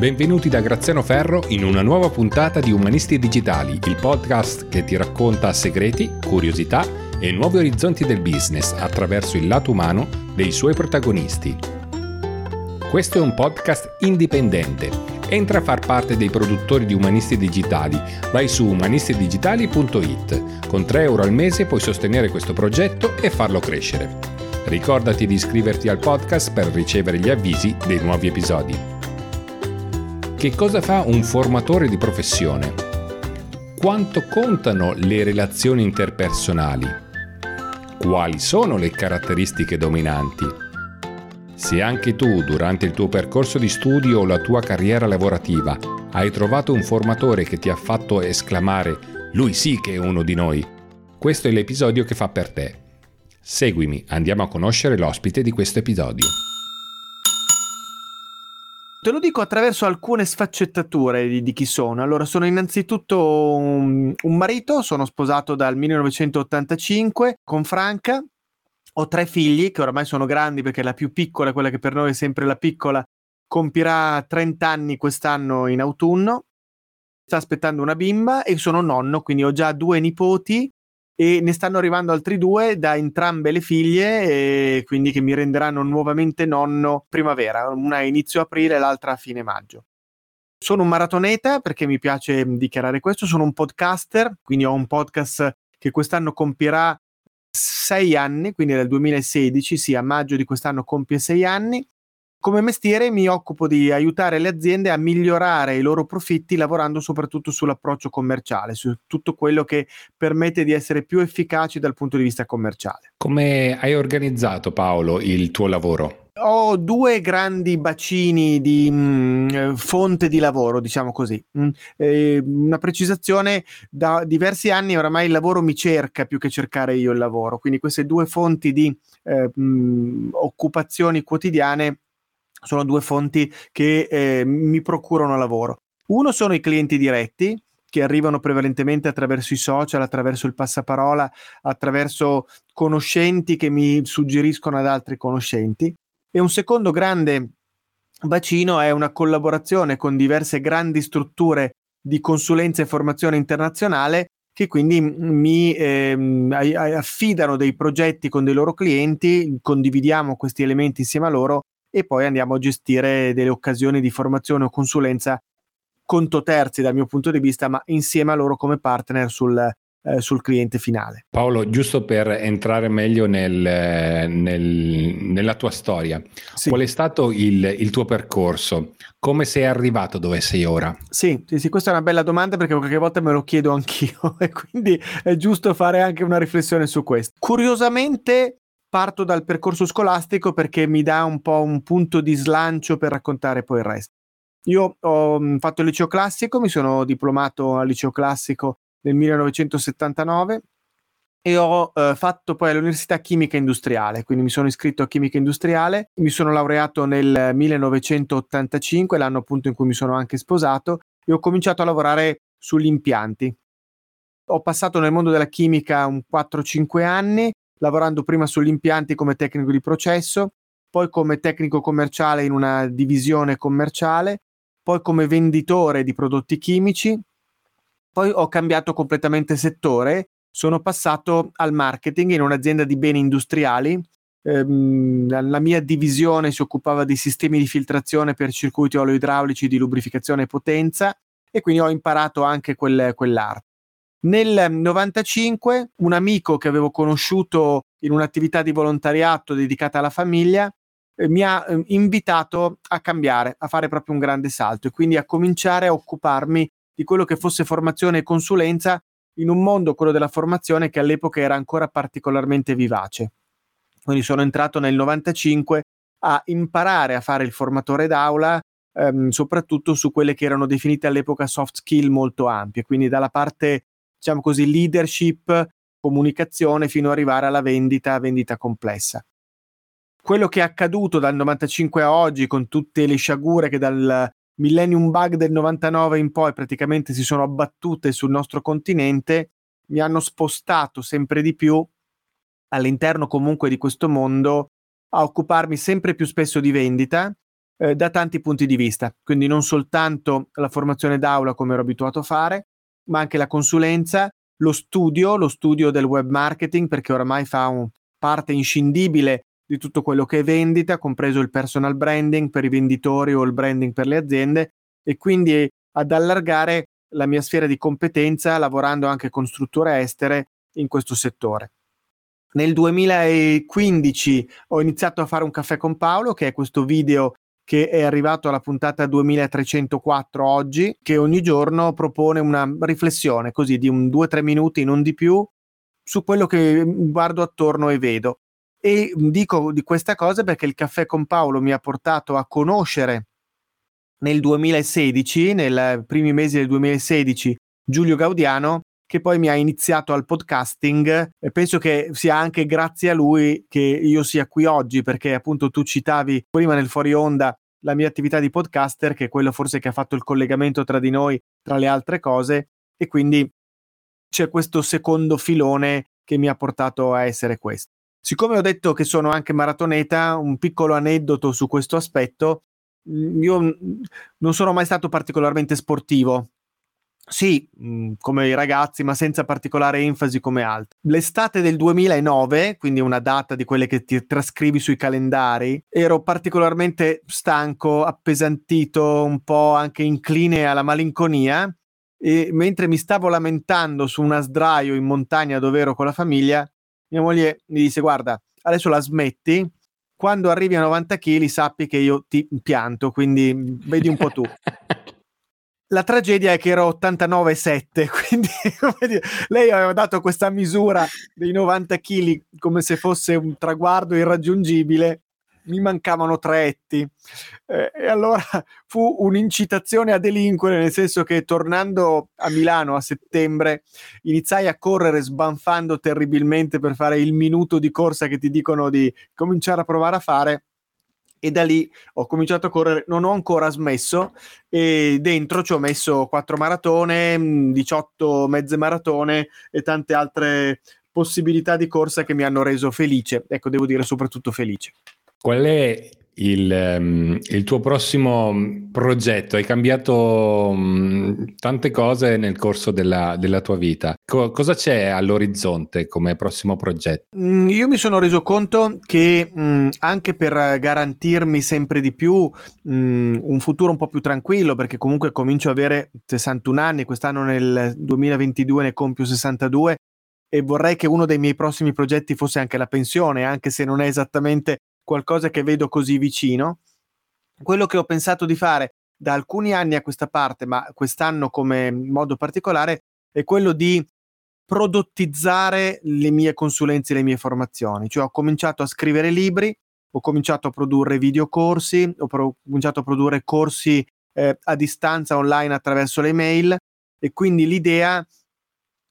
Benvenuti da Graziano Ferro in una nuova puntata di Umanisti Digitali, il podcast che ti racconta segreti, curiosità e nuovi orizzonti del business attraverso il lato umano dei suoi protagonisti. Questo è un podcast indipendente. Entra a far parte dei produttori di Umanisti Digitali. Vai su umanistidigitali.it. Con 3 euro al mese puoi sostenere questo progetto e farlo crescere. Ricordati di iscriverti al podcast per ricevere gli avvisi dei nuovi episodi. Che cosa fa un formatore di professione? Quanto contano le relazioni interpersonali? Quali sono le caratteristiche dominanti? Se anche tu, durante il tuo percorso di studio o la tua carriera lavorativa, hai trovato un formatore che ti ha fatto esclamare Lui sì che è uno di noi, questo è l'episodio che fa per te. Seguimi, andiamo a conoscere l'ospite di questo episodio. Te lo dico attraverso alcune sfaccettature di, di chi sono. Allora, sono innanzitutto un, un, marito, sono sposato dal 1985 con Franca, ho tre figli che oramai sono grandi perché la più piccola, quella che per noi è sempre la piccola, compirà 30 anni quest'anno in autunno, sta aspettando una bimba e sono nonno, quindi ho già due nipoti e ne stanno arrivando altri due da entrambe le figlie, quindi che mi renderanno nuovamente nonno primavera, una a inizio aprile e l'altra a fine maggio. Sono un maratoneta perché mi piace dichiarare questo, sono un podcaster, quindi ho un podcast che quest'anno compierà sei anni, quindi nel 2016, sì, a maggio di quest'anno compie sei anni come mestiere mi occupo di aiutare le aziende a migliorare i loro profitti lavorando soprattutto sull'approccio commerciale, su tutto quello che permette di essere più efficaci dal punto di vista commerciale. Come hai organizzato Paolo il tuo lavoro? Ho due grandi bacini di mh, mm, fonte di lavoro, diciamo così. Mh, mm, eh, una precisazione, da diversi anni oramai il lavoro mi cerca più che cercare io il lavoro, quindi queste due fonti di eh, mh, mm, occupazioni quotidiane sono due fonti che eh, mi procurano lavoro. Uno sono i clienti diretti, che arrivano prevalentemente attraverso i social, attraverso il passaparola, attraverso conoscenti che mi suggeriscono ad altri conoscenti. E un secondo grande bacino è una collaborazione con diverse grandi strutture di consulenza e formazione internazionale che quindi mi eh, affidano dei progetti con dei loro clienti, condividiamo questi elementi insieme a loro e poi andiamo a gestire delle occasioni di formazione o consulenza conto terzi dal mio punto di vista, ma insieme a loro come partner sul, eh, sul cliente finale. Paolo, giusto per entrare meglio nel, nel, nella tua storia, sì. qual è stato il, il, tuo percorso? Come sei arrivato dove sei ora? Sì, sì, sì, questa è una bella domanda perché qualche volta me lo chiedo anch'io e quindi è giusto fare anche una riflessione su questo. Curiosamente parto dal percorso scolastico perché mi dà un po' un punto di slancio per raccontare poi il resto. Io ho mm, fatto il liceo classico, mi sono diplomato al liceo classico nel 1979 e ho eh, fatto poi all'università chimica industriale, quindi mi sono iscritto a chimica industriale, mi sono laureato nel 1985, l'anno appunto in cui mi sono anche sposato e ho cominciato a lavorare sugli impianti. Ho passato nel mondo della chimica un 4-5 anni, lavorando prima sugli impianti come tecnico di processo, poi come tecnico commerciale in una divisione commerciale, poi come venditore di prodotti chimici, poi ho cambiato completamente settore, sono passato al marketing in un'azienda di beni industriali. Ehm, la mia divisione si occupava di sistemi di filtrazione per circuiti oloidraulici di lubrificazione e potenza e quindi ho imparato anche quel, quell'arte. Nel 95 un amico che avevo conosciuto in un'attività di volontariato dedicata alla famiglia eh, mi ha eh, invitato a cambiare, a fare proprio un grande salto e quindi a cominciare a occuparmi di quello che fosse formazione e consulenza in un mondo, quello della formazione, che all'epoca era ancora particolarmente vivace. Quindi sono entrato nel 95 a imparare a fare il formatore d'aula, ehm, soprattutto su quelle che erano definite all'epoca soft skill molto ampie, quindi dalla parte diciamo così, leadership, comunicazione fino ad arrivare alla vendita, vendita complessa. Quello che è accaduto dal 95 a oggi con tutte le sciagure che dal millennium bug del 99 in poi praticamente si sono abbattute sul nostro continente, mi hanno spostato sempre di più all'interno comunque di questo mondo a occuparmi sempre più spesso di vendita, eh, da tanti punti di vista, quindi non soltanto la formazione d'aula come ero abituato a fare, ma anche la consulenza, lo studio, lo studio del web marketing, perché oramai fa un, parte inscindibile di tutto quello che è vendita, compreso il personal branding per i venditori o il branding per le aziende, e quindi ad allargare la mia sfera di competenza lavorando anche con strutture estere in questo settore. Nel 2015 ho iniziato a fare un caffè con Paolo, che è questo video che è arrivato alla puntata 2304 oggi, che ogni giorno propone una riflessione così di un 2-3 minuti, non di più, su quello che guardo attorno e vedo. E dico di questa cosa perché il caffè con Paolo mi ha portato a conoscere nel 2016, nei primi mesi del 2016, Giulio Gaudiano, che poi mi ha iniziato al podcasting e penso che sia anche grazie a lui che io sia qui oggi, perché appunto tu citavi prima nel fuori onda la mia attività di podcaster, che è quello forse che ha fatto il collegamento tra di noi, tra le altre cose, e quindi c'è questo secondo filone che mi ha portato a essere questo. Siccome ho detto che sono anche maratoneta, un piccolo aneddoto su questo aspetto, io non sono mai stato particolarmente sportivo, sì, mh, come i ragazzi, ma senza particolare enfasi come altri. L'estate del 2009, quindi una data di quelle che ti trascrivi sui calendari, ero particolarmente stanco, appesantito, un po' anche incline alla malinconia e mentre mi stavo lamentando su una sdraio in montagna dove ero con la famiglia, mia moglie mi disse guarda, adesso la smetti, quando arrivi a 90 kg sappi che io ti pianto, quindi vedi un po' tu. La tragedia è che ero 89,7, quindi dire, lei aveva dato questa misura dei 90 kg come se fosse un traguardo irraggiungibile. Mi mancavano tre etti. Eh, e allora fu un'incitazione a delinquere, nel senso che tornando a Milano a settembre iniziai a correre sbanfando terribilmente per fare il minuto di corsa che ti dicono di cominciare a provare a fare e da lì ho cominciato a correre, non ho ancora smesso e dentro ci ho messo quattro maratone, 18 mm, mezze maratone e tante altre possibilità di corsa che mi hanno reso felice, ecco devo dire soprattutto felice. Qual è il, um, il, tuo prossimo progetto? Hai cambiato um, tante cose nel corso della, della tua vita. Co- cosa c'è all'orizzonte come prossimo progetto? Mm, io mi sono reso conto che mm, anche per garantirmi sempre di più mm, un futuro un po' più tranquillo, perché comunque comincio ad avere 61 anni, quest'anno nel 2022 ne compio 62 e vorrei che uno dei miei prossimi progetti fosse anche la pensione, anche se non è esattamente qualcosa che vedo così vicino. Quello che ho pensato di fare da alcuni anni a questa parte, ma quest'anno come modo particolare, è quello di prodottizzare le mie consulenze, le mie formazioni. Cioè ho cominciato a scrivere libri, ho cominciato a produrre videocorsi, ho pro- cominciato a produrre corsi eh, a distanza online attraverso le mail e quindi l'idea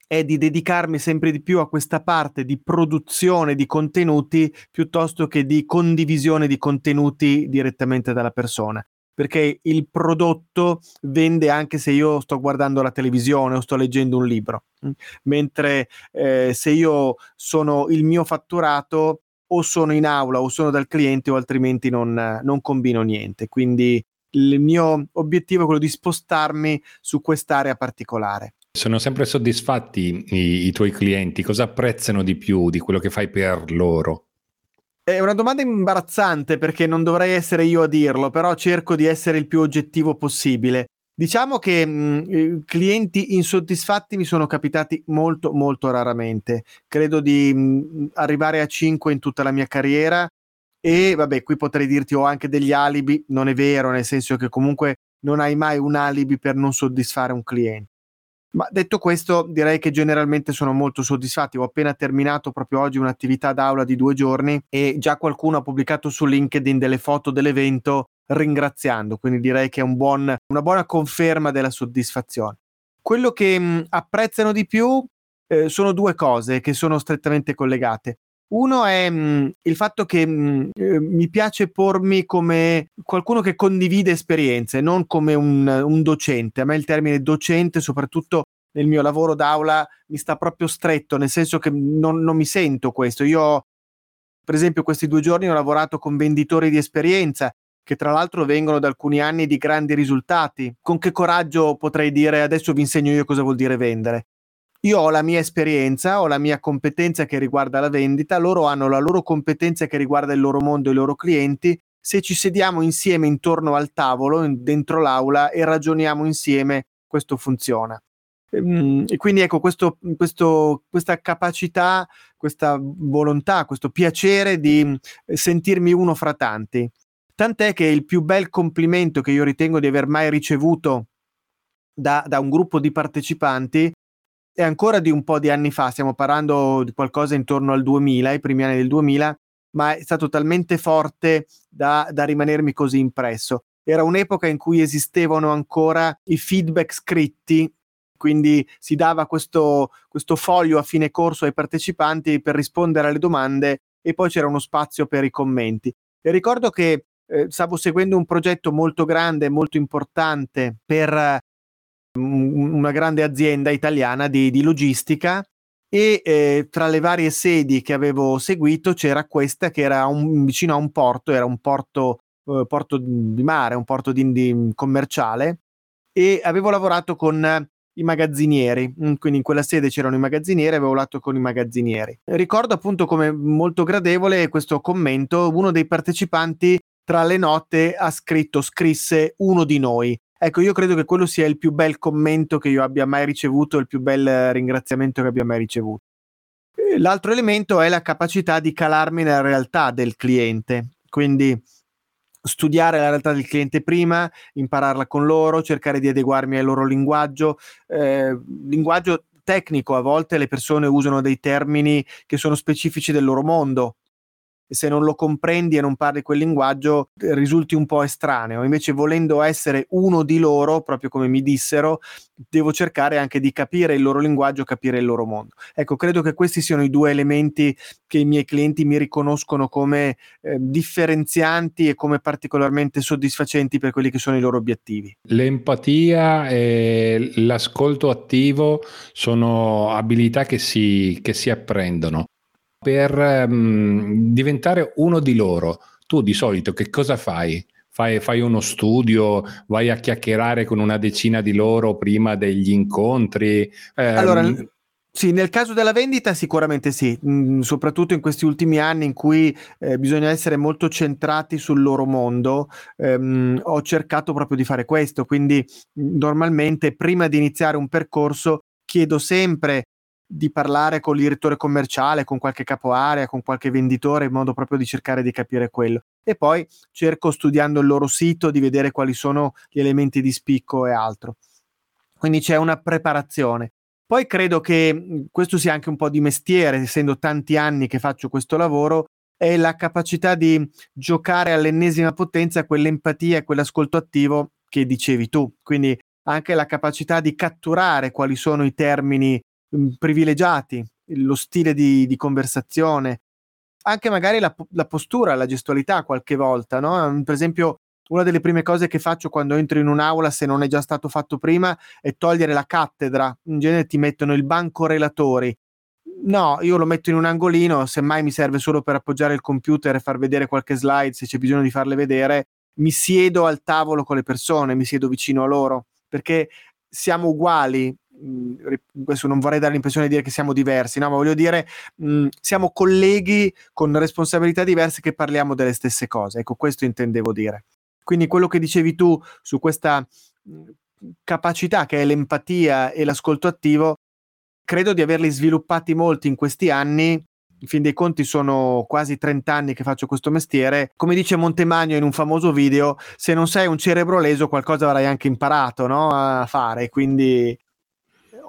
è di dedicarmi sempre di più a questa parte di produzione di contenuti piuttosto che di condivisione di contenuti direttamente dalla persona. Perché il prodotto vende anche se io sto guardando la televisione o sto leggendo un libro, mentre eh, se io sono il mio fatturato o sono in aula o sono dal cliente o altrimenti non, non combino niente. Quindi il mio obiettivo è quello di spostarmi su quest'area particolare. Sono sempre soddisfatti i, i, tuoi clienti? Cosa apprezzano di più di quello che fai per loro? È una domanda imbarazzante perché non dovrei essere io a dirlo, però cerco di essere il più oggettivo possibile. Diciamo che mh, clienti insoddisfatti mi sono capitati molto molto raramente. Credo di mh, arrivare a 5 in tutta la mia carriera e vabbè, qui potrei dirti ho anche degli alibi, non è vero, nel senso che comunque non hai mai un alibi per non soddisfare un cliente. Ma detto questo, direi che generalmente sono molto soddisfatti. Ho appena terminato proprio oggi un'attività d'aula di due giorni e già qualcuno ha pubblicato su LinkedIn delle foto dell'evento ringraziando, quindi direi che è un buon, una buona conferma della soddisfazione. Quello che mh, apprezzano di più eh, sono due cose che sono strettamente collegate. Uno è mh, mm, il fatto che mh, mm, eh, mi piace pormi come qualcuno che condivide esperienze, non come un, un, docente. A me il termine docente, soprattutto nel mio lavoro d'aula, mi sta proprio stretto, nel senso che non, non mi sento questo. Io, per esempio, questi due giorni ho lavorato con venditori di esperienza che tra l'altro vengono da alcuni anni di grandi risultati. Con che coraggio potrei dire adesso vi insegno io cosa vuol dire vendere? Io ho la mia esperienza, ho la mia competenza che riguarda la vendita, loro hanno la loro competenza che riguarda il loro mondo e i loro clienti. Se ci sediamo insieme intorno al tavolo, dentro l'aula e ragioniamo insieme, questo funziona. Ehm, e quindi ecco questo, questo, questa capacità, questa volontà, questo piacere di sentirmi uno fra tanti. Tant'è che il più bel complimento che io ritengo di aver mai ricevuto da, da un gruppo di partecipanti è ancora di un po' di anni fa, stiamo parlando di qualcosa intorno al 2000, i primi anni del 2000, ma è stato talmente forte da, da rimanermi così impresso. Era un'epoca in cui esistevano ancora i feedback scritti, quindi si dava questo, questo foglio a fine corso ai partecipanti per rispondere alle domande e poi c'era uno spazio per i commenti. E ricordo che eh, stavo seguendo un progetto molto grande, molto importante per una grande azienda italiana di, di logistica e eh, tra le varie sedi che avevo seguito c'era questa che era un, vicino a un porto, era un porto, eh, porto di mare, un porto di, di commerciale e avevo lavorato con i magazzinieri, mm, quindi in quella sede c'erano i magazzinieri, avevo lavorato con i magazzinieri. Ricordo appunto come molto gradevole questo commento, uno dei partecipanti tra le note ha scritto, scrisse uno di noi. Ecco, io credo che quello sia il più bel commento che io abbia mai ricevuto, il più bel ringraziamento che abbia mai ricevuto. L'altro elemento è la capacità di calarmi nella realtà del cliente, quindi studiare la realtà del cliente prima, impararla con loro, cercare di adeguarmi al loro linguaggio, eh, linguaggio tecnico, a volte le persone usano dei termini che sono specifici del loro mondo, se non lo comprendi e non parli quel linguaggio eh, risulti un po' estraneo. Invece volendo essere uno di loro, proprio come mi dissero, devo cercare anche di capire il loro linguaggio, capire il loro mondo. Ecco, credo che questi siano i due elementi che i miei clienti mi riconoscono come eh, differenzianti e come particolarmente soddisfacenti per quelli che sono i loro obiettivi. L'empatia e l'ascolto attivo sono abilità che si, che si apprendono per um, diventare uno di loro, tu di solito che cosa fai? Fai, fai, uno studio, vai a chiacchierare con una decina di loro prima degli incontri? Ehm... Allora, sì, nel caso della vendita sicuramente sì, mm, soprattutto in questi ultimi anni in cui eh, bisogna essere molto centrati sul loro mondo, ehm, ho cercato proprio di fare questo, quindi normalmente prima di iniziare un percorso chiedo sempre di parlare con il direttore commerciale, con qualche capo area, con qualche venditore, in modo proprio di cercare di capire quello. E poi cerco studiando il loro sito di vedere quali sono gli elementi di spicco e altro. Quindi c'è una preparazione. Poi credo che questo sia anche un po' di mestiere, essendo tanti anni che faccio questo lavoro, è la capacità di giocare all'ennesima potenza quell'empatia e quell'ascolto attivo che dicevi tu. Quindi anche la capacità di catturare quali sono i termini Mhmm, privilegiati, lo stile di, di conversazione, anche magari la, la, postura, la gestualità qualche volta, no? Mhmm, per esempio, una delle prime cose che faccio quando entro in un'aula, se non è già stato fatto prima, è togliere la cattedra. In genere ti mettono il banco relatori. No, io lo metto in un angolino, semmai mi serve solo per appoggiare il computer e far vedere qualche slide se c'è bisogno di farle vedere. Mi siedo al tavolo con le persone, mi siedo vicino a loro, perché siamo uguali, questo non vorrei dare l'impressione di dire che siamo diversi, no, ma voglio dire mh, siamo colleghi con responsabilità diverse che parliamo delle stesse cose. Ecco, questo intendevo dire. Quindi quello che dicevi tu su questa capacità che è l'empatia e l'ascolto attivo, credo di averli sviluppati molti in questi anni. In fin dei conti sono quasi 30 anni che faccio questo mestiere. Come dice Montemagno in un famoso video, se non sei un cerebro leso qualcosa avrai anche imparato no? a fare. Quindi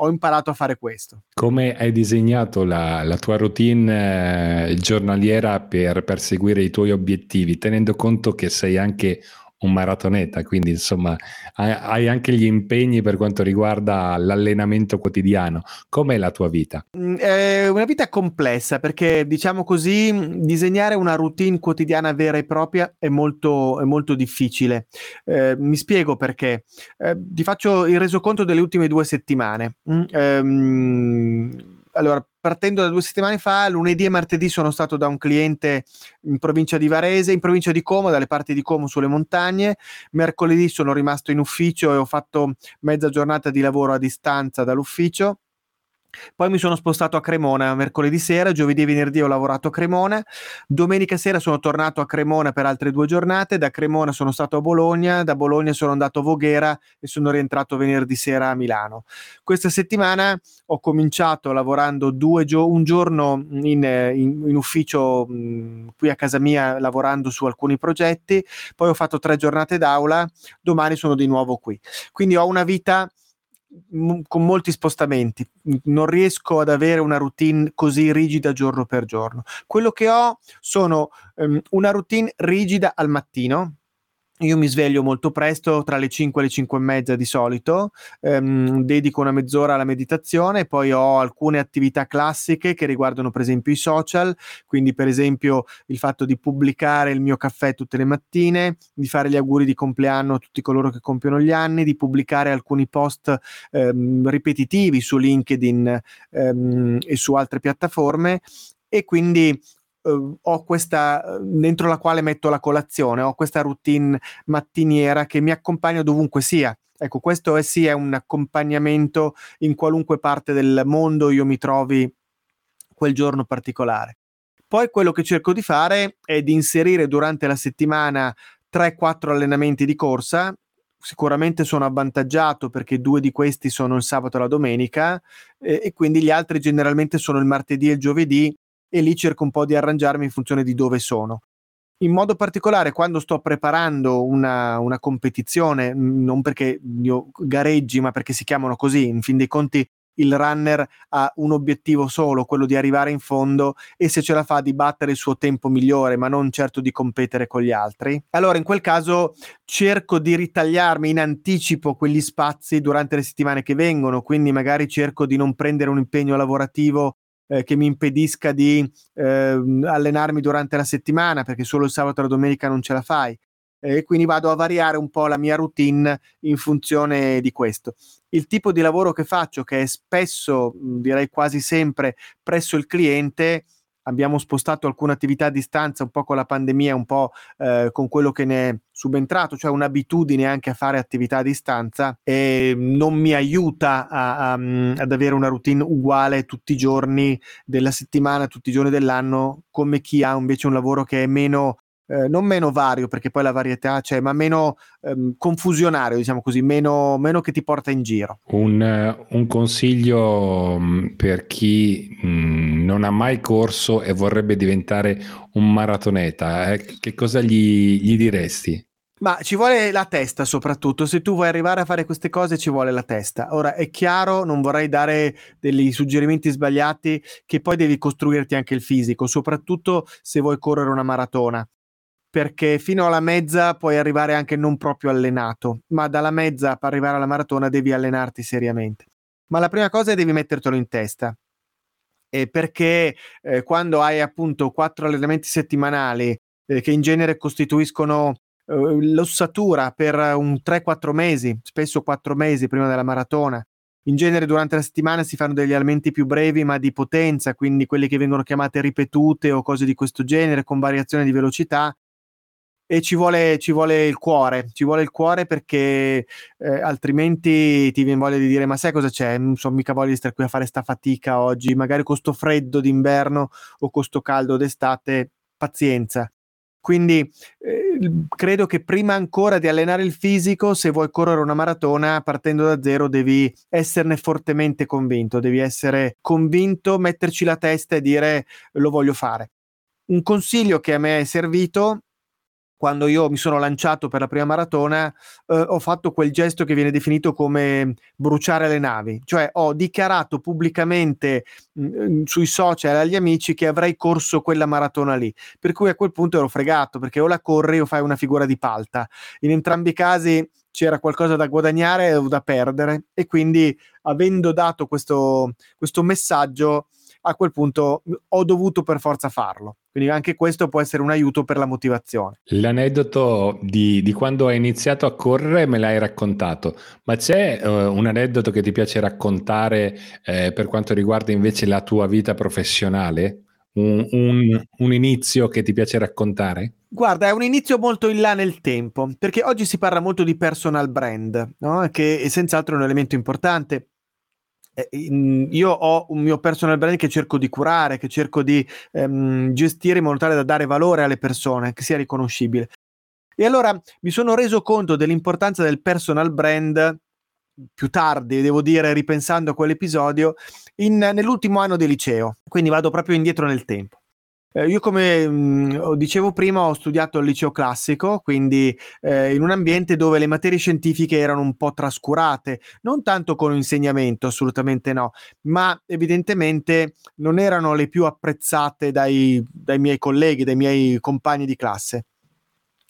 ho imparato a fare questo. Come hai disegnato la, la tua routine eh, giornaliera per perseguire i tuoi obiettivi, tenendo conto che sei anche un maratoneta, quindi insomma hai anche gli impegni per quanto riguarda l'allenamento quotidiano. Com'è la tua vita? Mm, è una vita complessa perché diciamo così disegnare una routine quotidiana vera e propria è molto, è molto difficile. Eh, mi spiego perché. Eh, ti faccio il resoconto delle ultime due settimane. Mm, ehm, allora, partendo da due settimane fa, lunedì e martedì sono stato da un cliente in provincia di Varese, in provincia di Como, dalle parti di Como sulle montagne. Mercoledì sono rimasto in ufficio e ho fatto mezza giornata di lavoro a distanza dall'ufficio poi mi sono spostato a Cremona mercoledì sera, giovedì e venerdì ho lavorato a Cremona, domenica sera sono tornato a Cremona per altre due giornate, da Cremona sono stato a Bologna, da Bologna sono andato a Voghera e sono rientrato venerdì sera a Milano. Questa settimana ho cominciato lavorando gio- un giorno in, in, in ufficio mh, qui a casa mia lavorando su alcuni progetti, poi ho fatto tre giornate d'aula, domani sono di nuovo qui. Quindi ho una vita con molti spostamenti, non riesco ad avere una routine così rigida giorno per giorno. Quello che ho sono um, una routine rigida al mattino, io mi sveglio molto presto, tra le 5 e le 5 e mezza di solito, ehm, dedico una mezz'ora alla meditazione, poi ho alcune attività classiche che riguardano per esempio i social, quindi per esempio il fatto di pubblicare il mio caffè tutte le mattine, di fare gli auguri di compleanno a tutti coloro che compiono gli anni, di pubblicare alcuni post ehm, ripetitivi su LinkedIn ehm, e su altre piattaforme. E quindi Uh, ho questa dentro la quale metto la colazione, ho questa routine mattiniera che mi accompagna dovunque sia. Ecco, questo è sì è un accompagnamento in qualunque parte del mondo io mi trovi quel giorno particolare. Poi quello che cerco di fare è di inserire durante la settimana 3-4 allenamenti di corsa. Sicuramente sono avvantaggiato perché due di questi sono il sabato e la domenica eh, e quindi gli altri generalmente sono il martedì e il giovedì e lì cerco un po' di arrangiarmi in funzione di dove sono. In modo particolare quando sto preparando una, una competizione, non perché io gareggi, ma perché si chiamano così, in fin dei conti il runner ha un obiettivo solo, quello di arrivare in fondo e se ce la fa di battere il suo tempo migliore, ma non certo di competere con gli altri. Allora in quel caso cerco di ritagliarmi in anticipo quegli spazi durante le settimane che vengono, quindi magari cerco di non prendere un impegno lavorativo eh, che mi impedisca di eh, allenarmi durante la settimana perché solo il sabato e la domenica non ce la fai. E quindi vado a variare un po' la mia routine in funzione di questo. Il tipo di lavoro che faccio, che è spesso, direi quasi sempre, presso il cliente, abbiamo spostato alcune attività a distanza un po' con la pandemia, un po' eh, con quello che ne è subentrato, cioè un'abitudine anche a fare attività a distanza e non mi aiuta a, a, ad avere una routine uguale tutti i giorni della settimana, tutti i giorni dell'anno, come chi ha invece un lavoro che è meno eh, non meno vario perché poi la varietà c'è, ma meno ehm, confusionario, diciamo così, meno, meno, che ti porta in giro. Un, uh, un consiglio mm, per chi mh, mm, non ha mai corso e vorrebbe diventare un maratoneta, eh? che cosa gli, gli diresti? Ma ci vuole la testa soprattutto, se tu vuoi arrivare a fare queste cose ci vuole la testa. Ora è chiaro, non vorrei dare degli suggerimenti sbagliati che poi devi costruirti anche il fisico, soprattutto se vuoi correre una maratona perché fino alla mezza puoi arrivare anche non proprio allenato, ma dalla mezza per arrivare alla maratona devi allenarti seriamente. Ma la prima cosa è devi mettertelo in testa. Eh, perché eh, quando hai appunto quattro allenamenti settimanali eh, che in genere costituiscono eh, l'ossatura per un 3-4 mesi, spesso 4 mesi prima della maratona, in genere durante la settimana si fanno degli allenamenti più brevi ma di potenza, quindi quelli che vengono chiamate ripetute o cose di questo genere con variazione di velocità e ci vuole, ci vuole, il cuore, ci vuole il cuore perché eh, altrimenti ti viene voglia di dire ma sai cosa c'è? Non so mica voglia di stare qui a fare sta fatica oggi, magari con sto freddo d'inverno o con sto caldo d'estate, pazienza. Quindi eh, credo che prima ancora di allenare il fisico, se vuoi correre una maratona, partendo da zero, devi esserne fortemente convinto, devi essere convinto, metterci la testa e dire lo voglio fare. Un consiglio che a me è servito quando io mi sono lanciato per la prima maratona, eh, ho fatto quel gesto che viene definito come bruciare le navi, cioè ho dichiarato pubblicamente mh, mm, mm, sui social agli amici che avrei corso quella maratona lì, per cui a quel punto ero fregato perché o la corri o fai una figura di palta. In entrambi i casi c'era qualcosa da guadagnare o da perdere. E quindi avendo dato questo, questo messaggio a quel punto ho dovuto per forza farlo. Quindi anche questo può essere un aiuto per la motivazione. L'aneddoto di, di quando hai iniziato a correre me l'hai raccontato, ma c'è uh, un aneddoto che ti piace raccontare eh, per quanto riguarda invece la tua vita professionale? Un, un, un inizio che ti piace raccontare? Guarda, è un inizio molto in là nel tempo, perché oggi si parla molto di personal brand, no? che è senz'altro un elemento importante. Eh, io ho un mio personal brand che cerco di curare, che cerco di ehm, gestire in modo tale da dare valore alle persone, che sia riconoscibile. E allora mi sono reso conto dell'importanza del personal brand più tardi, devo dire, ripensando a quell'episodio, in, nell'ultimo anno di liceo. Quindi vado proprio indietro nel tempo. Eh, io come mh, dicevo prima ho studiato al liceo classico, quindi eh, in un ambiente dove le materie scientifiche erano un po' trascurate, non tanto con insegnamento, assolutamente no, ma evidentemente non erano le più apprezzate dai, dai miei colleghi, dai miei compagni di classe.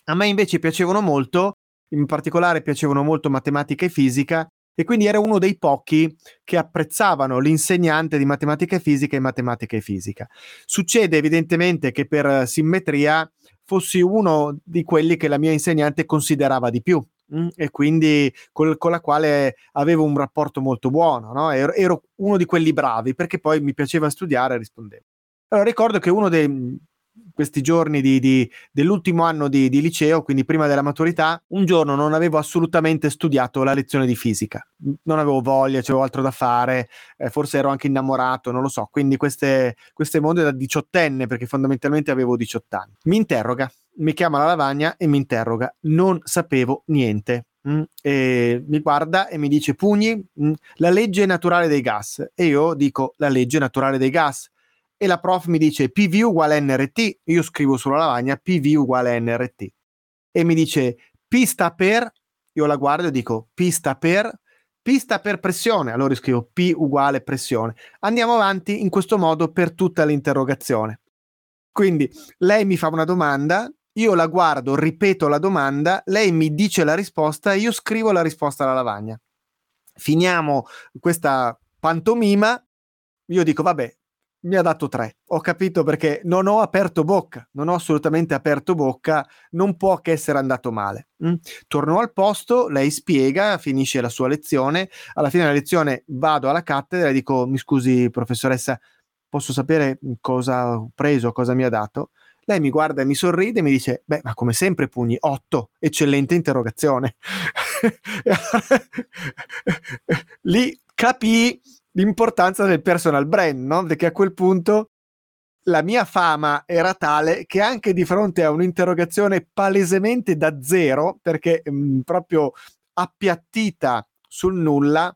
A me invece piacevano molto, in particolare piacevano molto matematica e fisica e quindi era uno dei pochi che apprezzavano l'insegnante di matematica e fisica e matematica e fisica. Succede evidentemente che per simmetria fossi uno di quelli che la mia insegnante considerava di più? Mm, e quindi col, con la quale avevo un rapporto molto buono, no? ero, ero, uno di quelli bravi perché poi mi piaceva studiare e rispondevo. Allora ricordo che uno dei, questi giorni di, di, dell'ultimo anno di, di, liceo, quindi prima della maturità, un giorno non avevo assolutamente studiato la lezione di fisica. Non avevo voglia, avevo altro da fare, eh, forse ero anche innamorato, non lo so. Quindi queste, queste monde da diciottenne, perché fondamentalmente avevo 18 anni. Mi interroga, mi chiama la lavagna e mi interroga. Non sapevo niente. Mm, mi guarda e mi dice pugni mm, la legge naturale dei gas e io dico la legge naturale dei gas e la prof mi dice PV uguale NRT, io scrivo sulla lavagna PV uguale NRT e mi dice P sta per, io la guardo e dico P sta per, P sta per pressione, allora scrivo P uguale pressione. Andiamo avanti in questo modo per tutta l'interrogazione. Quindi lei mi fa una domanda, io la guardo, ripeto la domanda, lei mi dice la risposta io scrivo la risposta alla lavagna. Finiamo questa pantomima, io dico vabbè, mi ha dato tre. Ho capito perché non ho aperto bocca, non ho assolutamente aperto bocca, non può che essere andato male. Mm? Torno al posto, lei spiega, finisce la sua lezione. Alla fine della lezione vado alla cattedra e dico: Mi scusi, professoressa, posso sapere cosa ho preso, cosa mi ha dato? Lei mi guarda e mi sorride e mi dice: Beh, ma come sempre, pugni 8, eccellente interrogazione. Lì capì l'importanza del personal brand, no? Perché a quel punto la mia fama era tale che anche di fronte a un'interrogazione palesemente da zero, perché mh, mm, proprio appiattita sul nulla,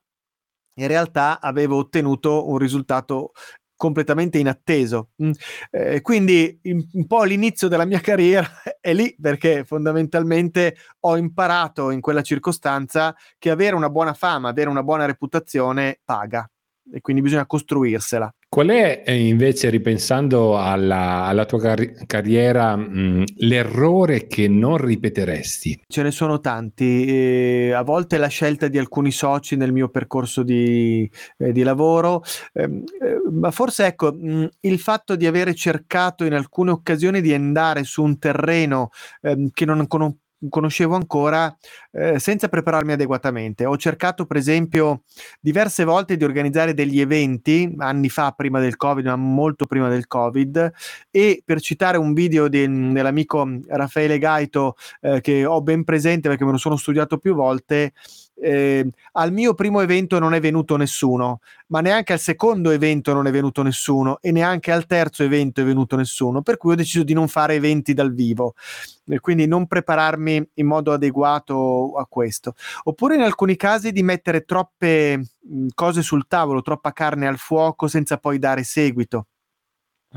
in realtà avevo ottenuto un risultato completamente inatteso. Mm. Eh, quindi in, un po' l'inizio della mia carriera è lì perché fondamentalmente ho imparato in quella circostanza che avere una buona fama, avere una buona reputazione paga e quindi bisogna costruirsela. Qual è eh, invece, ripensando alla, alla tua car- carriera, mh, l'errore che non ripeteresti? Ce ne sono tanti, eh, a volte la scelta di alcuni soci nel mio percorso di, eh, di lavoro, ehm, eh, ma forse ecco mh, il fatto di avere cercato in alcune occasioni di andare su un terreno ehm, che non conosco conoscevo ancora eh, senza prepararmi adeguatamente. Ho cercato, per esempio, diverse volte di organizzare degli eventi anni fa, prima del Covid, ma molto prima del Covid. E per citare un video di, dell'amico Raffaele Gaito, eh, che ho ben presente perché me lo sono studiato più volte, eh, al mio primo evento non è venuto nessuno, ma neanche al secondo evento non è venuto nessuno e neanche al terzo evento è venuto nessuno, per cui ho deciso di non fare eventi dal vivo e quindi non prepararmi in modo adeguato a questo. Oppure in alcuni casi di mettere troppe cose sul tavolo, troppa carne al fuoco senza poi dare seguito.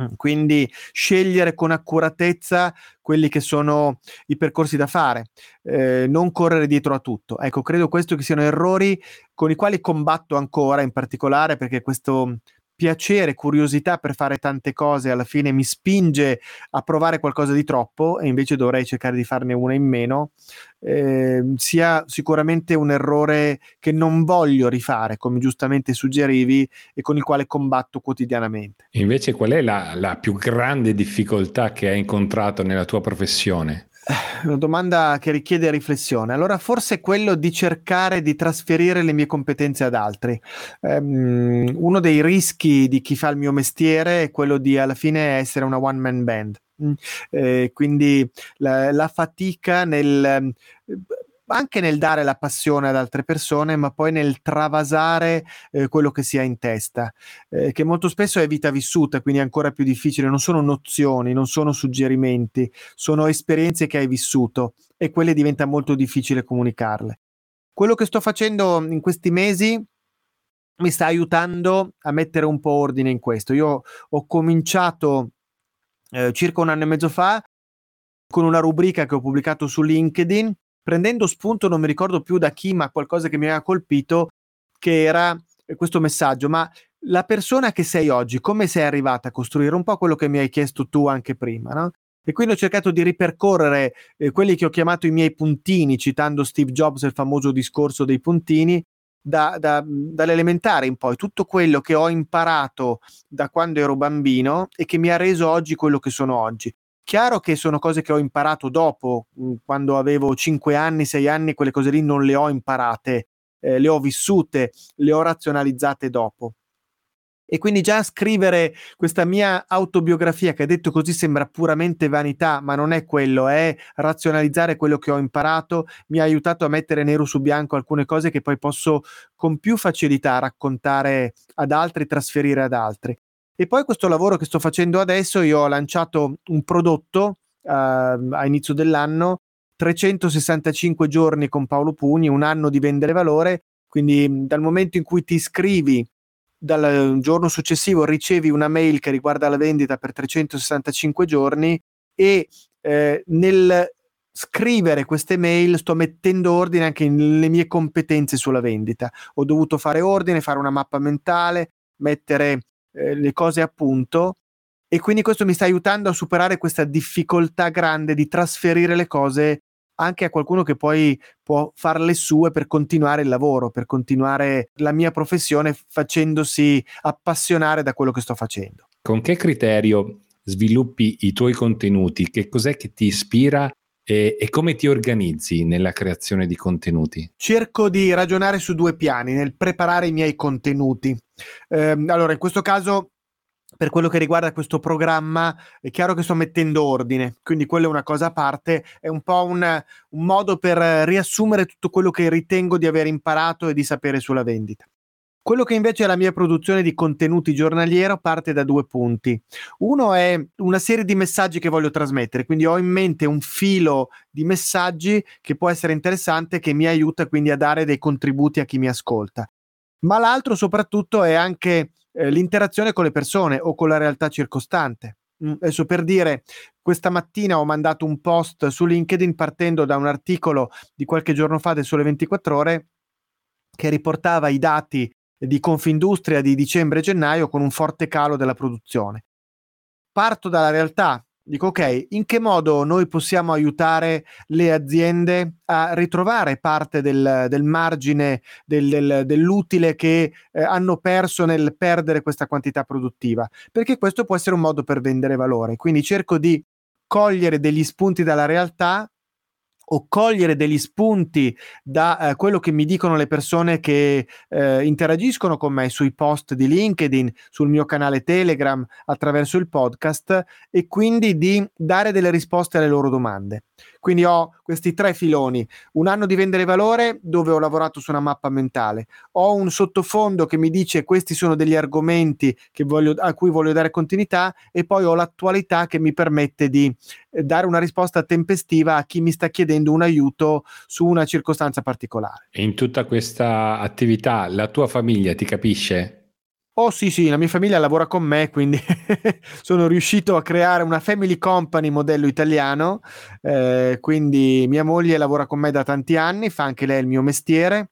Mm, quindi scegliere con accuratezza quelli che sono i percorsi da fare, eh, non correre dietro a tutto. Ecco, credo questo che siano errori con i quali combatto ancora in particolare perché questo piacere, curiosità per fare tante cose, alla fine mi spinge a provare qualcosa di troppo e invece dovrei cercare di farne una in meno, eh, sia sicuramente un errore che non voglio rifare, come giustamente suggerivi, e con il quale combatto quotidianamente. Invece qual è la, la più grande difficoltà che hai incontrato nella tua professione? Una domanda che richiede riflessione. Allora, forse quello di cercare di trasferire le mie competenze ad altri. Um, uno dei rischi di chi fa il mio mestiere è quello di alla fine essere una one man band. Mm, eh, quindi la, la, fatica nel anche nel dare la passione ad altre persone, ma poi nel travasare eh, quello che si ha in testa, eh, che molto spesso è vita vissuta, quindi è ancora più difficile. Non sono nozioni, non sono suggerimenti, sono esperienze che hai vissuto e quelle diventa molto difficile comunicarle. Quello che sto facendo in questi mesi mi sta aiutando a mettere un po' ordine in questo. Io ho cominciato eh, circa un anno e mezzo fa con una rubrica che ho pubblicato su LinkedIn prendendo spunto, non mi ricordo più da chi, ma qualcosa che mi aveva colpito, che era eh, questo messaggio, ma la persona che sei oggi, come sei arrivata a costruire un po' quello che mi hai chiesto tu anche prima, no? E quindi ho cercato di ripercorrere eh, quelli che ho chiamato i miei puntini, citando Steve Jobs, il famoso discorso dei puntini, da, da, dall'elementare in poi, tutto quello che ho imparato da quando ero bambino e che mi ha reso oggi quello che sono oggi. Chiaro che sono cose che ho imparato dopo, mm, quando avevo 5 anni, 6 anni, quelle cose lì non le ho imparate, eh, le ho vissute, le ho razionalizzate dopo. E quindi già scrivere questa mia autobiografia, che detto così sembra puramente vanità, ma non è quello, è razionalizzare quello che ho imparato, mi ha aiutato a mettere nero su bianco alcune cose che poi posso con più facilità raccontare ad altri, trasferire ad altri. E poi questo lavoro che sto facendo adesso, io ho lanciato un prodotto uh, a inizio dell'anno, 365 giorni con Paolo Pugni, un anno di vendere valore, quindi dal momento in cui ti iscrivi, dal giorno successivo ricevi una mail che riguarda la vendita per 365 giorni e eh, nel scrivere queste mail sto mettendo ordine anche nelle mie competenze sulla vendita. Ho dovuto fare ordine, fare una mappa mentale, mettere eh, le cose a punto e quindi questo mi sta aiutando a superare questa difficoltà grande di trasferire le cose anche a qualcuno che poi può fare le sue per continuare il lavoro, per continuare la mia professione facendosi appassionare da quello che sto facendo. Con che criterio sviluppi i tuoi contenuti? Che cos'è che ti ispira e, e, come ti organizzi nella creazione di contenuti? Cerco di ragionare su due piani nel preparare i miei contenuti. Eh, allora, in questo caso per quello che riguarda questo programma, è chiaro che sto mettendo ordine, quindi quella è una cosa a parte, è un po' un, un, modo per riassumere tutto quello che ritengo di aver imparato e di sapere sulla vendita. Quello che invece è la mia produzione di contenuti giornaliero parte da due punti. Uno è una serie di messaggi che voglio trasmettere, quindi ho in mente un filo di messaggi che può essere interessante, che mi aiuta quindi a dare dei contributi a chi mi ascolta. Ma l'altro soprattutto è anche eh, l'interazione con le persone o con la realtà circostante. Mm, adesso per dire, questa mattina ho mandato un post su LinkedIn partendo da un articolo di qualche giorno fa del Sole 24 Ore che riportava i dati di Confindustria di dicembre e gennaio con un forte calo della produzione. Parto dalla realtà, dico ok, in che modo noi possiamo aiutare le aziende a ritrovare parte del, del margine, del, del, dell'utile che eh, hanno perso nel perdere questa quantità produttiva? Perché questo può essere un modo per vendere valore. Quindi cerco di cogliere degli spunti dalla realtà o cogliere degli spunti da eh, quello che mi dicono le persone che eh, interagiscono con me sui post di LinkedIn, sul mio canale Telegram, attraverso il podcast e quindi di dare delle risposte alle loro domande. Quindi ho questi tre filoni, un anno di vendere valore dove ho lavorato su una mappa mentale, ho un sottofondo che mi dice questi sono degli argomenti voglio, a cui voglio dare continuità e poi ho l'attualità che mi permette di eh, dare una risposta tempestiva a chi mi sta chiedendo un aiuto su una circostanza particolare. E in tutta questa attività la tua famiglia ti capisce? Oh sì, sì, la mia famiglia lavora con me, quindi sono riuscito a creare una family company modello italiano, eh, quindi mia moglie lavora con me da tanti anni, fa anche lei il mio mestiere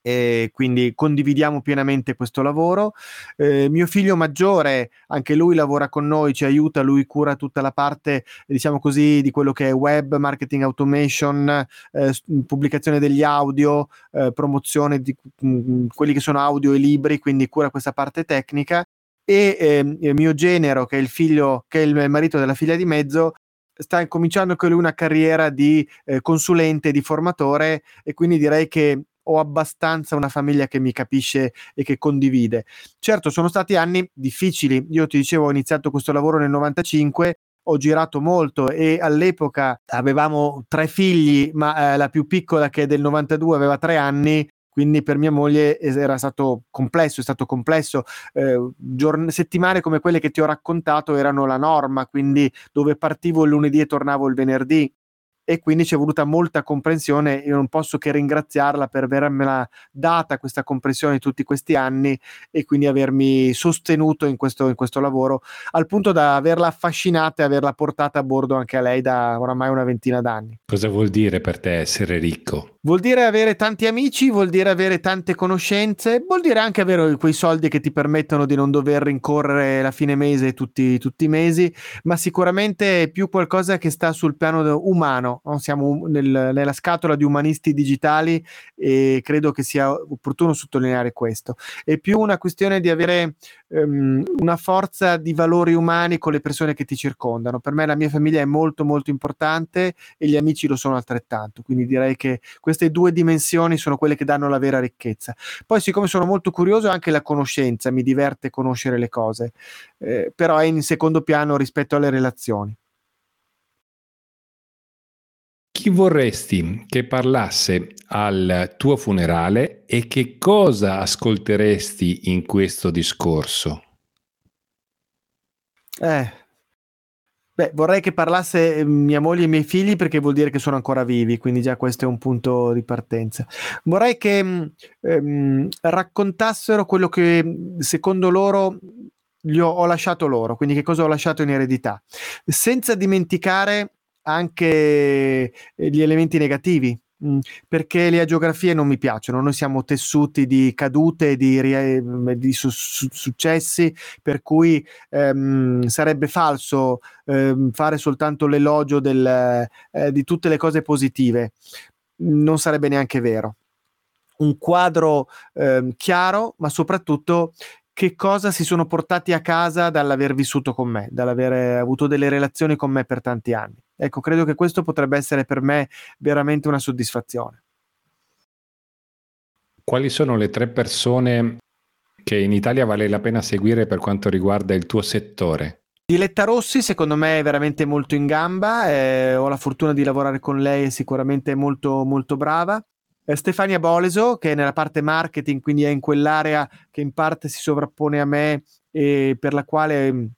e quindi condividiamo pienamente questo lavoro. Eh, mio figlio maggiore, anche lui lavora con noi, ci aiuta, lui cura tutta la parte, diciamo così, di quello che è web, marketing automation, eh, pubblicazione degli audio, eh, promozione di mh, mm, quelli che sono audio e libri, quindi cura questa parte tecnica. E ehm, mio genero, che è il figlio, che è il marito della figlia di mezzo, sta cominciando anche lui una carriera di eh, consulente, di formatore e quindi direi che ho abbastanza una famiglia che mi capisce e che condivide. Certo, sono stati anni difficili. Io ti dicevo, ho iniziato questo lavoro nel 95 ho girato molto e all'epoca avevamo tre figli, ma eh, la più piccola che è del 92 aveva tre anni, quindi per mia moglie era stato complesso, è stato complesso. Eh, giorn- settimane come quelle che ti ho raccontato erano la norma, quindi dove partivo il lunedì e tornavo il venerdì e quindi ci è voluta molta comprensione. Io non posso che ringraziarla per avermela data questa comprensione tutti questi anni e quindi avermi sostenuto in questo, in questo lavoro al punto da averla affascinata e averla portata a bordo anche a lei da oramai una ventina d'anni. Cosa vuol dire per te essere ricco? Vuol dire avere tanti amici, vuol dire avere tante conoscenze, vuol dire anche avere quei soldi che ti permettono di non dover rincorrere la fine mese tutti, tutti i mesi, ma sicuramente è più qualcosa che sta sul piano umano. Siamo nel, nella scatola di umanisti digitali e credo che sia opportuno sottolineare questo. È più una questione di avere um, una forza di valori umani con le persone che ti circondano. Per me la mia famiglia è molto molto importante e gli amici lo sono altrettanto, quindi direi che queste due dimensioni sono quelle che danno la vera ricchezza. Poi, siccome sono molto curioso, anche la conoscenza, mi diverte conoscere le cose, eh, però è in secondo piano rispetto alle relazioni. Chi vorresti che parlasse al tuo funerale e che cosa ascolteresti in questo discorso? Eh, Beh, vorrei che parlasse ehm, mia moglie e i miei figli perché vuol dire che sono ancora vivi, quindi già questo è un punto di partenza. Vorrei che mm, ehm, raccontassero quello che secondo loro gli ho, ho lasciato loro, quindi che cosa ho lasciato in eredità, senza dimenticare anche gli elementi negativi, Mm, perché le geografie non mi piacciono, noi siamo tessuti di cadute, di, di su, su, successi, per cui ehm, sarebbe falso ehm, fare soltanto l'elogio del, eh, di tutte le cose positive, non sarebbe neanche vero. Un quadro ehm, chiaro, ma soprattutto che cosa si sono portati a casa dall'aver vissuto con me, dall'aver avuto delle relazioni con me per tanti anni. Ecco, credo che questo potrebbe essere per me veramente una soddisfazione. Quali sono le tre persone che in Italia vale la pena seguire per quanto riguarda il tuo settore? Diletta Rossi secondo me è veramente molto in gamba, eh, ho la fortuna di lavorare con lei, è sicuramente molto molto brava. Eh, Stefania Boleso che è nella parte marketing, quindi è in quell'area che in parte si sovrappone a me e per la quale mh,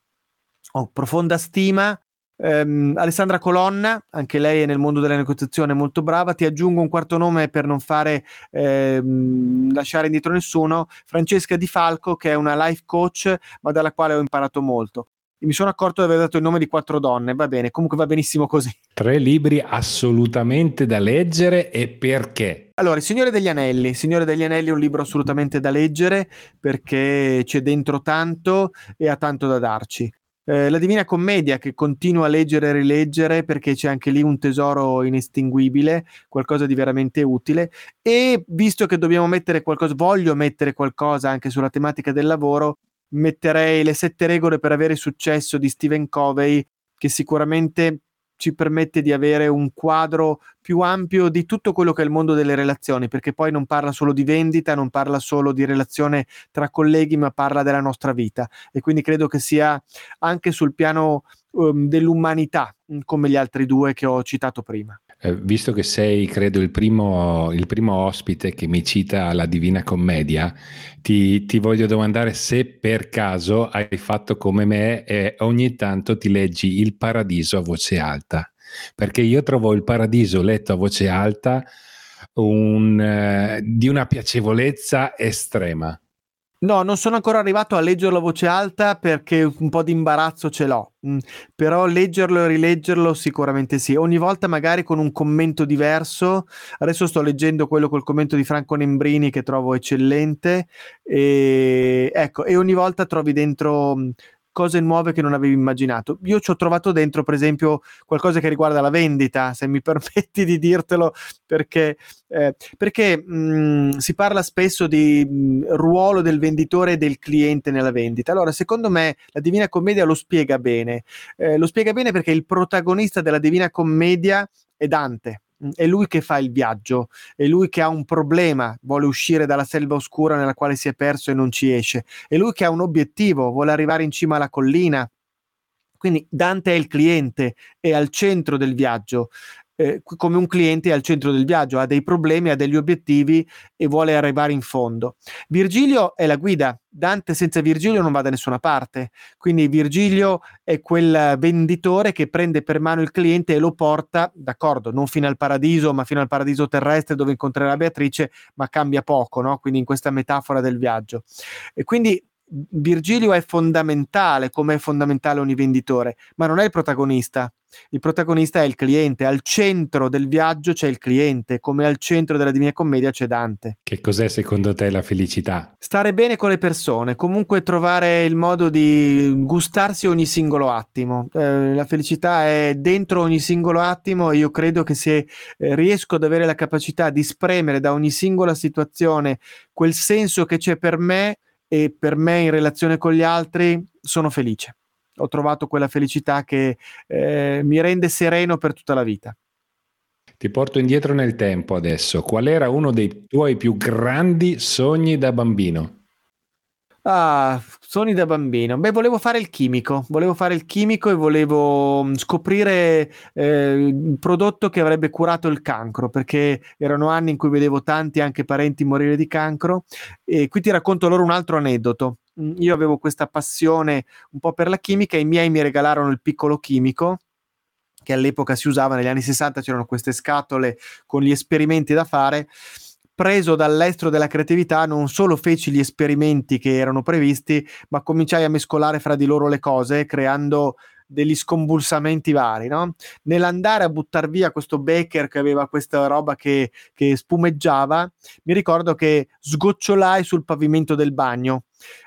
ho profonda stima Um, Alessandra Colonna, anche lei è nel mondo della negoziazione molto brava. Ti aggiungo un quarto nome per non fare ehm, lasciare indietro nessuno: Francesca Di Falco, che è una life coach, ma dalla quale ho imparato molto. E mi sono accorto di aver dato il nome di quattro donne. Va bene, comunque va benissimo così. Tre libri assolutamente da leggere e perché? Allora, Il Signore degli Anelli. Il Signore degli Anelli è un libro assolutamente da leggere perché c'è dentro tanto e ha tanto da darci. Eh, la Divina Commedia che continuo a leggere e rileggere perché c'è anche lì un tesoro inestinguibile, qualcosa di veramente utile. E visto che dobbiamo mettere qualcosa, voglio mettere qualcosa anche sulla tematica del lavoro, metterei le sette regole per avere successo di Stephen Covey che sicuramente ci permette di avere un quadro più ampio di tutto quello che è il mondo delle relazioni, perché poi non parla solo di vendita, non parla solo di relazione tra colleghi, ma parla della nostra vita. E quindi credo che sia anche sul piano um, dell'umanità, come gli altri due che ho citato prima. Eh, visto che sei, credo, il primo, il primo, ospite che mi cita la Divina Commedia, ti, ti, voglio domandare se per caso hai fatto come me e ogni tanto ti leggi Il Paradiso a voce alta. Perché io trovo il Paradiso letto a voce alta un, eh, di una piacevolezza estrema. No, non sono ancora arrivato a leggerlo a voce alta perché un po' di imbarazzo ce l'ho, mm, però leggerlo e rileggerlo sicuramente sì. Ogni volta magari con un commento diverso. Adesso sto leggendo quello col commento di Franco Nembrini che trovo eccellente e ecco, e ogni volta trovi dentro mm, cose nuove che non avevi immaginato. Io ci ho trovato dentro, per esempio, qualcosa che riguarda la vendita, se mi permetti di dirtelo, perché, eh, perché mh, si parla spesso di mh, ruolo del venditore e del cliente nella vendita. Allora, secondo me, la Divina Commedia lo spiega bene. Eh, lo spiega bene perché il protagonista della Divina Commedia è Dante è lui che fa il viaggio, è lui che ha un problema, vuole uscire dalla selva oscura nella quale si è perso e non ci esce, è lui che ha un obiettivo, vuole arrivare in cima alla collina. Quindi Dante è il cliente, è al centro del viaggio eh, come un cliente al centro del viaggio, ha dei problemi, ha degli obiettivi e vuole arrivare in fondo. Virgilio è la guida, Dante senza Virgilio non va da nessuna parte, quindi Virgilio è quel venditore che prende per mano il cliente e lo porta, d'accordo, non fino al paradiso, ma fino al paradiso terrestre dove incontrerà Beatrice, ma cambia poco, no? quindi in questa metafora del viaggio. E quindi Virgilio è fondamentale, come è fondamentale ogni venditore, ma non è il protagonista. Il protagonista è il cliente, al centro del viaggio c'è il cliente, come al centro della Divina Commedia c'è Dante. Che cos'è secondo te la felicità? Stare bene con le persone, comunque trovare il modo di gustarsi ogni singolo attimo. Eh, la felicità è dentro ogni singolo attimo e io credo che se eh, riesco ad avere la capacità di spremere da ogni singola situazione quel senso che c'è per me, e per me in relazione con gli altri sono felice. Ho trovato quella felicità che eh, mi rende sereno per tutta la vita. Ti porto indietro nel tempo adesso. Qual era uno dei tuoi più grandi sogni da bambino? Ah, sogni da bambino. Beh, volevo fare il chimico, volevo fare il chimico e volevo mm, scoprire eh, il prodotto che avrebbe curato il cancro, perché erano anni in cui vedevo tanti anche parenti morire di cancro. E qui ti racconto loro un altro aneddoto. Mm, io avevo questa passione un po' per la chimica, i miei mi regalarono il piccolo chimico che all'epoca si usava negli anni 60, c'erano queste scatole con gli esperimenti da fare preso dall'estro della creatività, non solo feci gli esperimenti che erano previsti, ma cominciai a mescolare fra di loro le cose, creando degli scombulsamenti vari, no? Nell'andare a buttare via questo Baker che aveva questa roba che, che spumeggiava, mi ricordo che sgocciolai sul pavimento del bagno.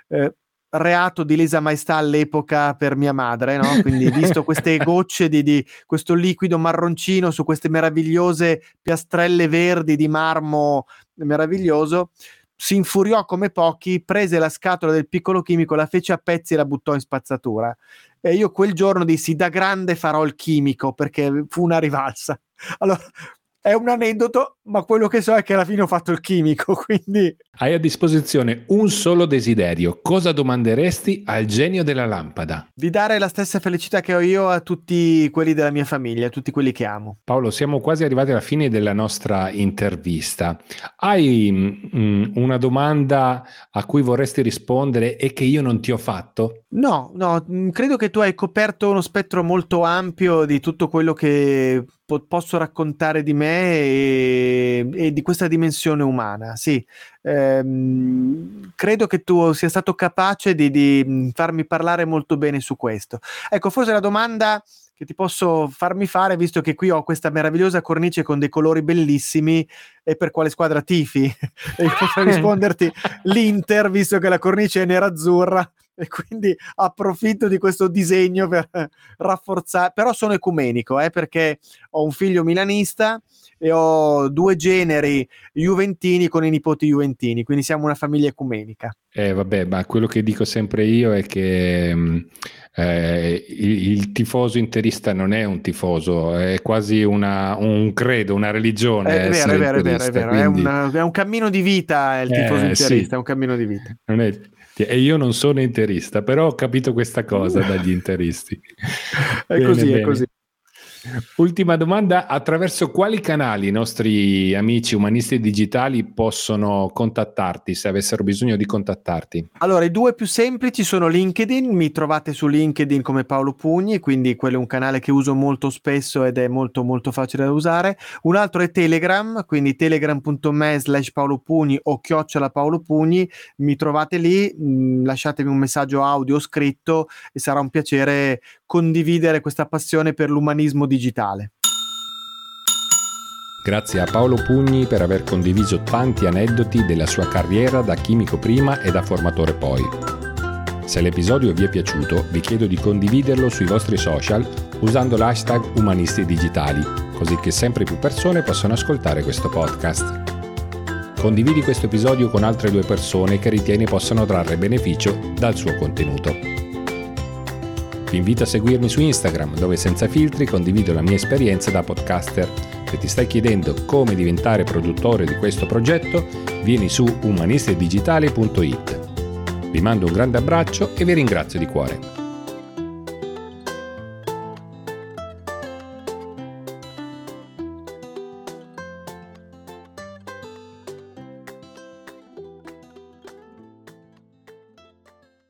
Eh, reato di lesa maestà all'epoca per mia madre, no? Quindi visto queste gocce di, di, questo liquido marroncino su queste meravigliose piastrelle verdi di marmo meraviglioso, si infuriò come pochi, prese la scatola del piccolo chimico, la fece a pezzi e la buttò in spazzatura. E io quel giorno dissi da grande farò il chimico perché fu una rivalsa. Allora, è un aneddoto, ma quello che so è che alla fine ho fatto il chimico, quindi... Hai a disposizione un solo desiderio. Cosa domanderesti al genio della lampada? Di dare la stessa felicità che ho io a tutti quelli della mia famiglia, a tutti quelli che amo. Paolo, siamo quasi arrivati alla fine della nostra intervista. Hai mh, mm, una domanda a cui vorresti rispondere e che io non ti ho fatto? No, no, mm, credo che tu hai coperto uno spettro molto ampio di tutto quello che po- posso raccontare di me e, e, di questa dimensione umana. Sì, ehm, credo che tu sia stato capace di, di, mm, farmi parlare molto bene su questo. Ecco, forse la domanda che ti posso farmi fare, visto che qui ho questa meravigliosa cornice con dei colori bellissimi, e per quale squadra tifi? e posso risponderti l'Inter, visto che la cornice è nera-azzurra e quindi approfitto di questo disegno per rafforzare, però sono ecumenico eh, perché ho un figlio milanista e ho due generi juventini con i nipoti juventini, quindi siamo una famiglia ecumenica. Eh, vabbè, ma quello che dico sempre io è che mm, eh, il, il, tifoso interista non è un tifoso, è quasi una, un credo, una religione. È vero, è vero, è vero, è, vero. Quindi... È, un, è, un, cammino di vita il tifoso eh, interista, sì. è un cammino di vita. Non è e io non sono interista, però ho capito questa cosa dagli interisti. è bene, così, bene. è così. Ultima domanda, attraverso quali canali i nostri amici umanisti digitali possono contattarti se avessero bisogno di contattarti? Allora, i due più semplici sono LinkedIn, mi trovate su LinkedIn come Paolo Pugni, quindi quello è un canale che uso molto spesso ed è molto molto facile da usare. Un altro è Telegram, quindi telegram.me slash Paolo Pugni o chiocciola Paolo Pugni, mi trovate lì, mm, lasciatemi un messaggio audio scritto e sarà un piacere condividere questa passione per l'umanismo digitale. Grazie a Paolo Pugni per aver condiviso tanti aneddoti della sua carriera da chimico prima e da formatore poi. Se l'episodio vi è piaciuto, vi chiedo di condividerlo sui vostri social usando l'hashtag Umanisti Digitali, così che sempre più persone possano ascoltare questo podcast. Condividi questo episodio con altre due persone che ritieni possano trarre beneficio dal suo contenuto. Ti invito a seguirmi su Instagram dove senza filtri condivido la mia esperienza da podcaster. Se ti stai chiedendo come diventare produttore di questo progetto, vieni su umanistidigitali.it. Vi mando un grande abbraccio e vi ringrazio di cuore.